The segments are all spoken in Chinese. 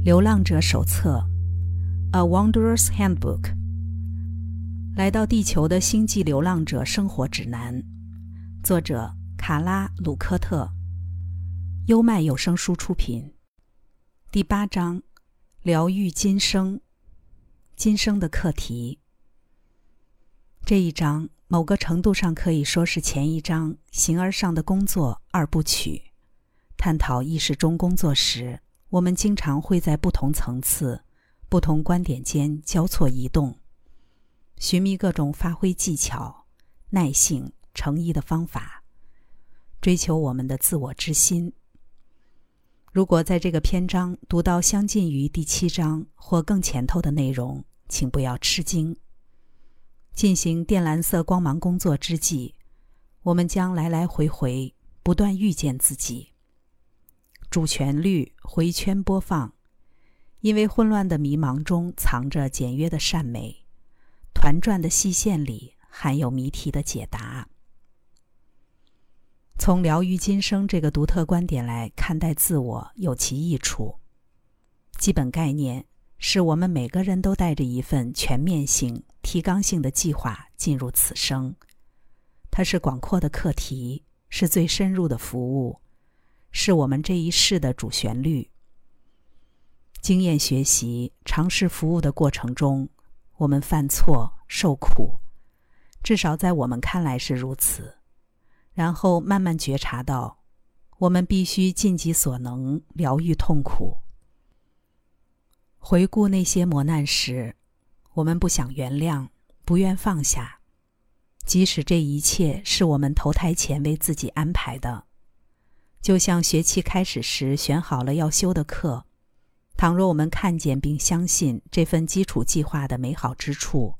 《流浪者手册》（A Wanderer's Handbook），来到地球的星际流浪者生活指南，作者卡拉·鲁科特，优麦有声书出品。第八章：疗愈今生，今生的课题。这一章某个程度上可以说是前一章“形而上的工作”二部曲，探讨意识中工作时。我们经常会在不同层次、不同观点间交错移动，寻觅各种发挥技巧、耐性、诚意的方法，追求我们的自我之心。如果在这个篇章读到相近于第七章或更前头的内容，请不要吃惊。进行靛蓝色光芒工作之际，我们将来来回回不断遇见自己。主旋律回圈播放，因为混乱的迷茫中藏着简约的善美，团转的细线里含有谜题的解答。从疗愈今生这个独特观点来看待自我，有其益处。基本概念是我们每个人都带着一份全面性、提纲性的计划进入此生，它是广阔的课题，是最深入的服务。是我们这一世的主旋律。经验学习、尝试服务的过程中，我们犯错、受苦，至少在我们看来是如此。然后慢慢觉察到，我们必须尽己所能疗愈痛苦。回顾那些磨难时，我们不想原谅，不愿放下，即使这一切是我们投胎前为自己安排的。就像学期开始时选好了要修的课，倘若我们看见并相信这份基础计划的美好之处，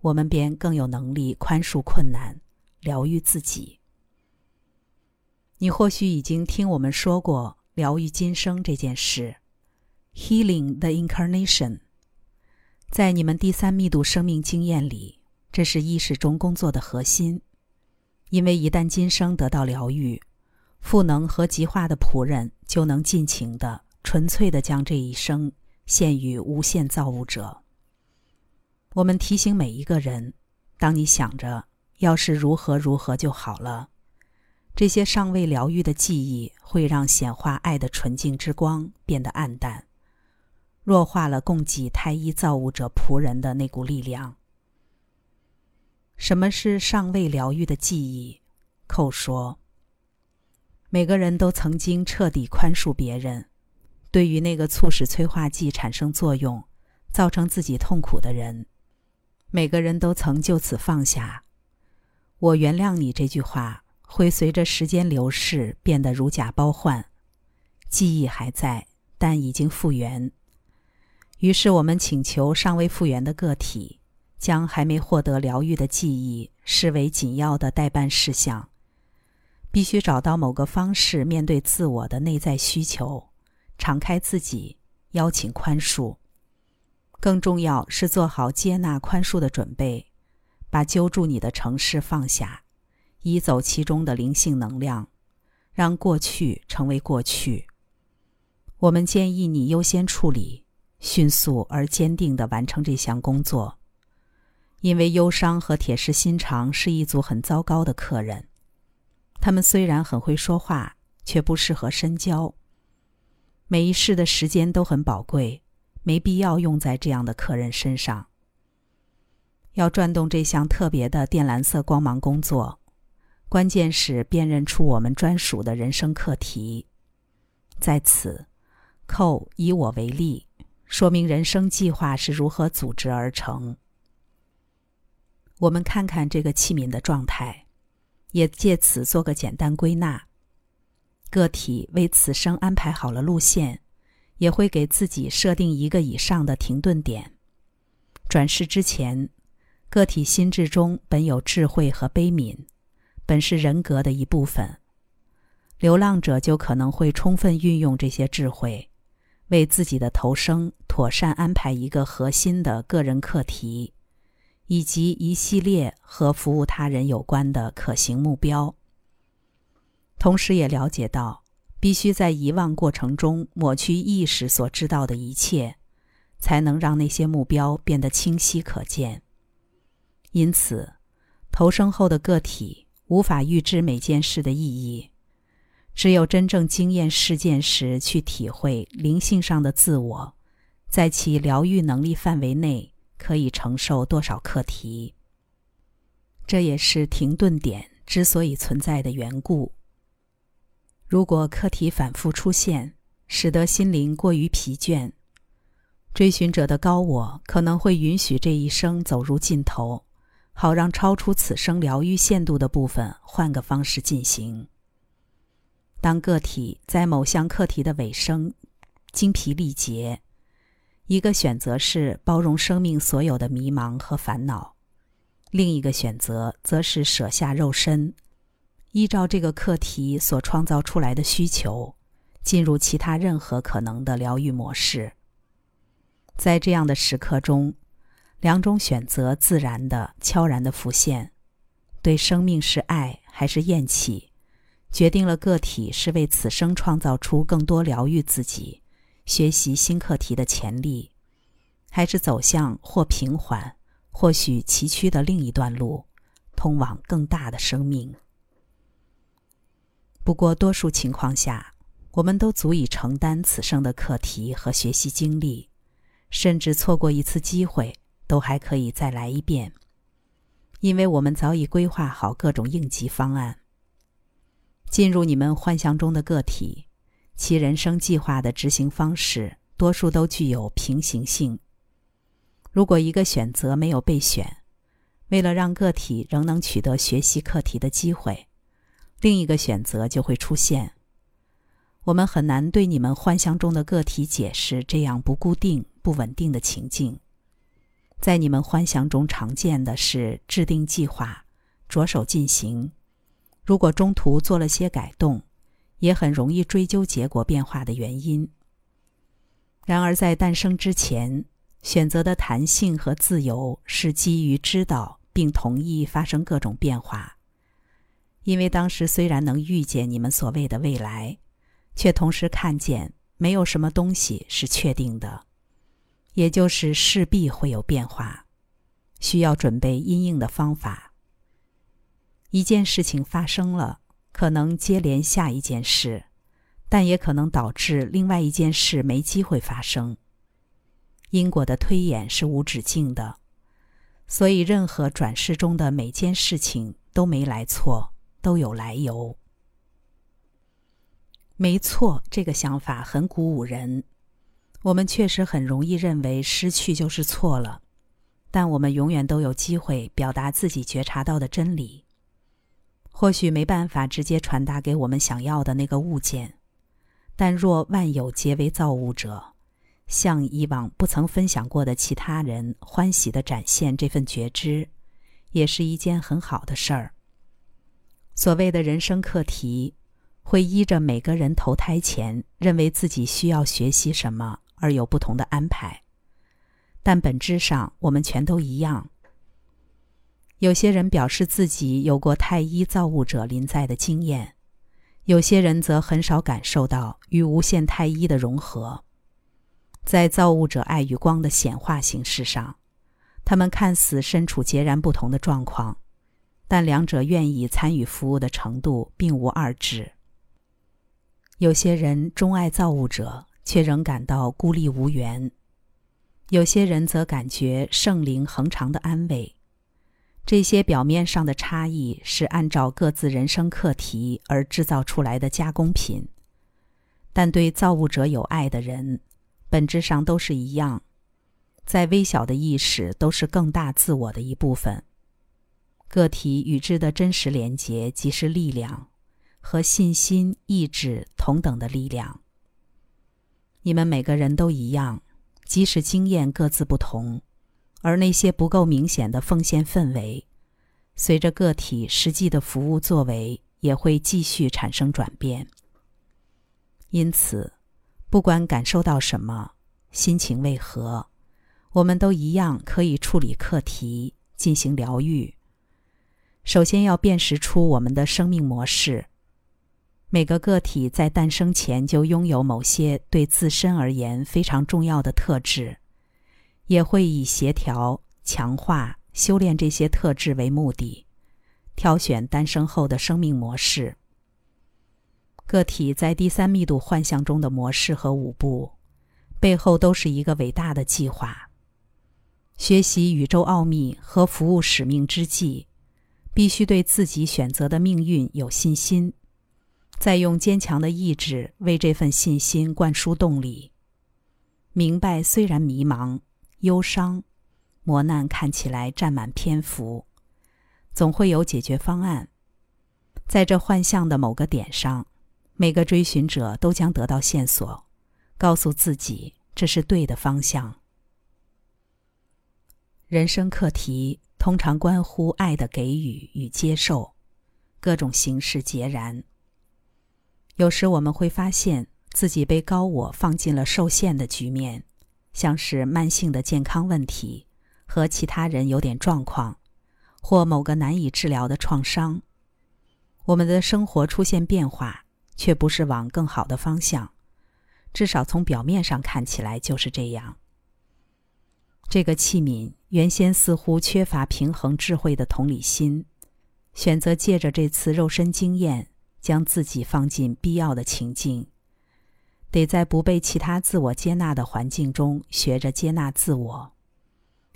我们便更有能力宽恕困难，疗愈自己。你或许已经听我们说过疗愈今生这件事，Healing the Incarnation。在你们第三密度生命经验里，这是意识中工作的核心，因为一旦今生得到疗愈。赋能和极化的仆人就能尽情的、纯粹的将这一生献予无限造物者。我们提醒每一个人：当你想着要是如何如何就好了，这些尚未疗愈的记忆会让显化爱的纯净之光变得暗淡，弱化了供给太一造物者仆人的那股力量。什么是尚未疗愈的记忆？寇说。每个人都曾经彻底宽恕别人，对于那个促使催化剂产生作用、造成自己痛苦的人，每个人都曾就此放下。我原谅你这句话会随着时间流逝变得如假包换，记忆还在，但已经复原。于是我们请求尚未复原的个体，将还没获得疗愈的记忆视为紧要的待办事项。必须找到某个方式面对自我的内在需求，敞开自己，邀请宽恕。更重要是做好接纳宽恕的准备，把揪住你的城市放下，移走其中的灵性能量，让过去成为过去。我们建议你优先处理，迅速而坚定地完成这项工作，因为忧伤和铁石心肠是一组很糟糕的客人。他们虽然很会说话，却不适合深交。每一世的时间都很宝贵，没必要用在这样的客人身上。要转动这项特别的靛蓝色光芒工作，关键是辨认出我们专属的人生课题。在此，寇以我为例，说明人生计划是如何组织而成。我们看看这个器皿的状态。也借此做个简单归纳。个体为此生安排好了路线，也会给自己设定一个以上的停顿点。转世之前，个体心智中本有智慧和悲悯，本是人格的一部分。流浪者就可能会充分运用这些智慧，为自己的投生妥善安排一个核心的个人课题。以及一系列和服务他人有关的可行目标，同时也了解到必须在遗忘过程中抹去意识所知道的一切，才能让那些目标变得清晰可见。因此，投生后的个体无法预知每件事的意义，只有真正经验事件时，去体会灵性上的自我，在其疗愈能力范围内可以承受多少课题。这也是停顿点之所以存在的缘故。如果课题反复出现，使得心灵过于疲倦，追寻者的高我可能会允许这一生走入尽头，好让超出此生疗愈限度的部分换个方式进行。当个体在某项课题的尾声精疲力竭，一个选择是包容生命所有的迷茫和烦恼。另一个选择则是舍下肉身，依照这个课题所创造出来的需求，进入其他任何可能的疗愈模式。在这样的时刻中，两种选择自然的、悄然的浮现：对生命是爱还是厌弃，决定了个体是为此生创造出更多疗愈自己、学习新课题的潜力，还是走向或平缓。或许崎岖的另一段路，通往更大的生命。不过，多数情况下，我们都足以承担此生的课题和学习经历，甚至错过一次机会，都还可以再来一遍，因为我们早已规划好各种应急方案。进入你们幻象中的个体，其人生计划的执行方式，多数都具有平行性。如果一个选择没有被选，为了让个体仍能取得学习课题的机会，另一个选择就会出现。我们很难对你们幻象中的个体解释这样不固定、不稳定的情境。在你们幻想中常见的是制定计划，着手进行。如果中途做了些改动，也很容易追究结果变化的原因。然而在诞生之前。选择的弹性和自由是基于知道并同意发生各种变化，因为当时虽然能预见你们所谓的未来，却同时看见没有什么东西是确定的，也就是势必会有变化，需要准备因应的方法。一件事情发生了，可能接连下一件事，但也可能导致另外一件事没机会发生。因果的推演是无止境的，所以任何转世中的每件事情都没来错，都有来由。没错，这个想法很鼓舞人。我们确实很容易认为失去就是错了，但我们永远都有机会表达自己觉察到的真理。或许没办法直接传达给我们想要的那个物件，但若万有皆为造物者。向以往不曾分享过的其他人欢喜的展现这份觉知，也是一件很好的事儿。所谓的人生课题，会依着每个人投胎前认为自己需要学习什么而有不同的安排，但本质上我们全都一样。有些人表示自己有过太一造物者临在的经验，有些人则很少感受到与无限太一的融合。在造物者爱与光的显化形式上，他们看似身处截然不同的状况，但两者愿意参与服务的程度并无二致。有些人钟爱造物者，却仍感到孤立无援；有些人则感觉圣灵恒常的安慰。这些表面上的差异是按照各自人生课题而制造出来的加工品，但对造物者有爱的人。本质上都是一样，在微小的意识都是更大自我的一部分。个体与之的真实连结即是力量，和信心、意志同等的力量。你们每个人都一样，即使经验各自不同，而那些不够明显的奉献氛围，随着个体实际的服务作为，也会继续产生转变。因此。不管感受到什么，心情为何，我们都一样可以处理课题，进行疗愈。首先要辨识出我们的生命模式。每个个体在诞生前就拥有某些对自身而言非常重要的特质，也会以协调、强化、修炼这些特质为目的，挑选诞生后的生命模式。个体在第三密度幻象中的模式和舞步，背后都是一个伟大的计划。学习宇宙奥秘和服务使命之际，必须对自己选择的命运有信心。再用坚强的意志为这份信心灌输动力。明白，虽然迷茫、忧伤、磨难看起来占满篇幅，总会有解决方案。在这幻象的某个点上，每个追寻者都将得到线索，告诉自己这是对的方向。人生课题通常关乎爱的给予与接受，各种形式截然。有时我们会发现自己被高我放进了受限的局面，像是慢性的健康问题和其他人有点状况，或某个难以治疗的创伤。我们的生活出现变化，却不是往更好的方向，至少从表面上看起来就是这样。这个器皿原先似乎缺乏平衡智慧的同理心，选择借着这次肉身经验。将自己放进必要的情境，得在不被其他自我接纳的环境中学着接纳自我，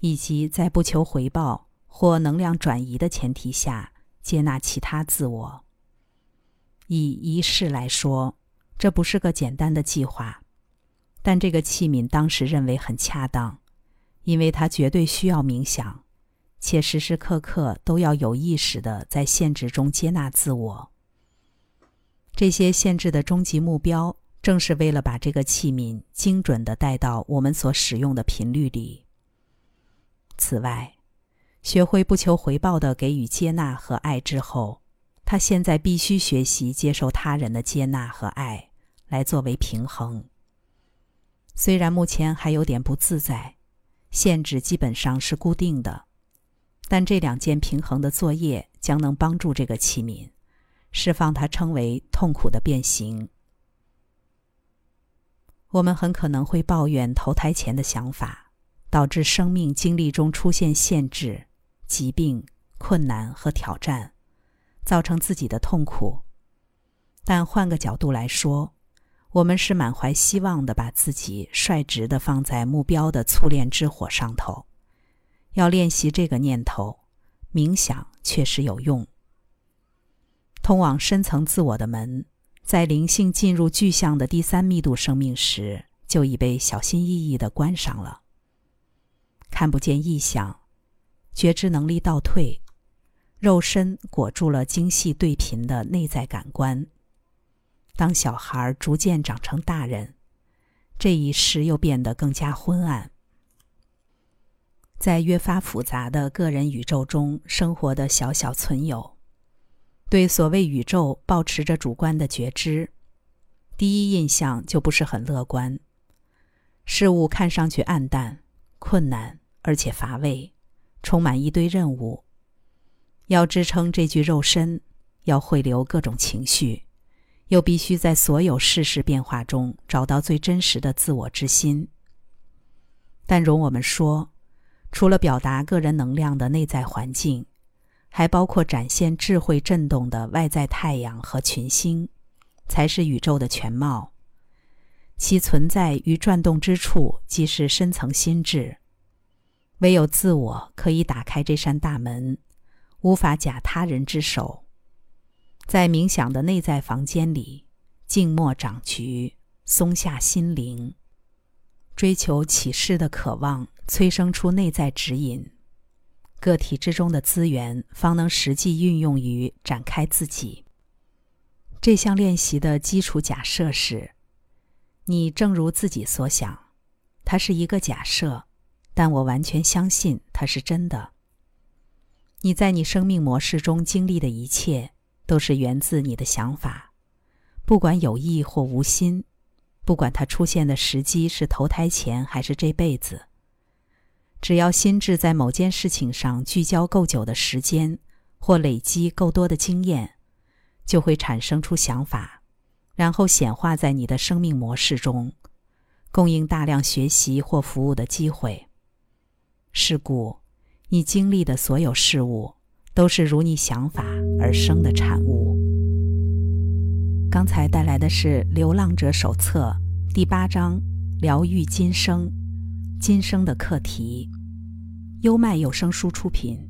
以及在不求回报或能量转移的前提下接纳其他自我。以仪式来说，这不是个简单的计划，但这个器皿当时认为很恰当，因为它绝对需要冥想，且时时刻刻都要有意识的在限制中接纳自我。这些限制的终极目标，正是为了把这个器皿精准地带到我们所使用的频率里。此外，学会不求回报的给予接纳和爱之后，他现在必须学习接受他人的接纳和爱，来作为平衡。虽然目前还有点不自在，限制基本上是固定的，但这两件平衡的作业将能帮助这个器皿。释放它称为痛苦的变形。我们很可能会抱怨投胎前的想法，导致生命经历中出现限制、疾病、困难和挑战，造成自己的痛苦。但换个角度来说，我们是满怀希望的，把自己率直的放在目标的淬炼之火上头。要练习这个念头，冥想确实有用。通往深层自我的门，在灵性进入具象的第三密度生命时，就已被小心翼翼的关上了。看不见异象，觉知能力倒退，肉身裹住了精细对频的内在感官。当小孩逐渐长成大人，这一世又变得更加昏暗。在越发复杂的个人宇宙中生活的小小存有。对所谓宇宙保持着主观的觉知，第一印象就不是很乐观。事物看上去暗淡、困难，而且乏味，充满一堆任务。要支撑这具肉身，要汇流各种情绪，又必须在所有世事变化中找到最真实的自我之心。但容我们说，除了表达个人能量的内在环境。还包括展现智慧震动的外在太阳和群星，才是宇宙的全貌。其存在与转动之处，即是深层心智。唯有自我可以打开这扇大门，无法假他人之手。在冥想的内在房间里，静默掌局，松下心灵，追求启示的渴望，催生出内在指引。个体之中的资源，方能实际运用于展开自己。这项练习的基础假设是：你正如自己所想，它是一个假设，但我完全相信它是真的。你在你生命模式中经历的一切，都是源自你的想法，不管有意或无心，不管它出现的时机是投胎前还是这辈子。只要心智在某件事情上聚焦够久的时间，或累积够多的经验，就会产生出想法，然后显化在你的生命模式中，供应大量学习或服务的机会。是故，你经历的所有事物都是如你想法而生的产物。刚才带来的是《流浪者手册》第八章“疗愈今生”，今生的课题。优麦有声书出品。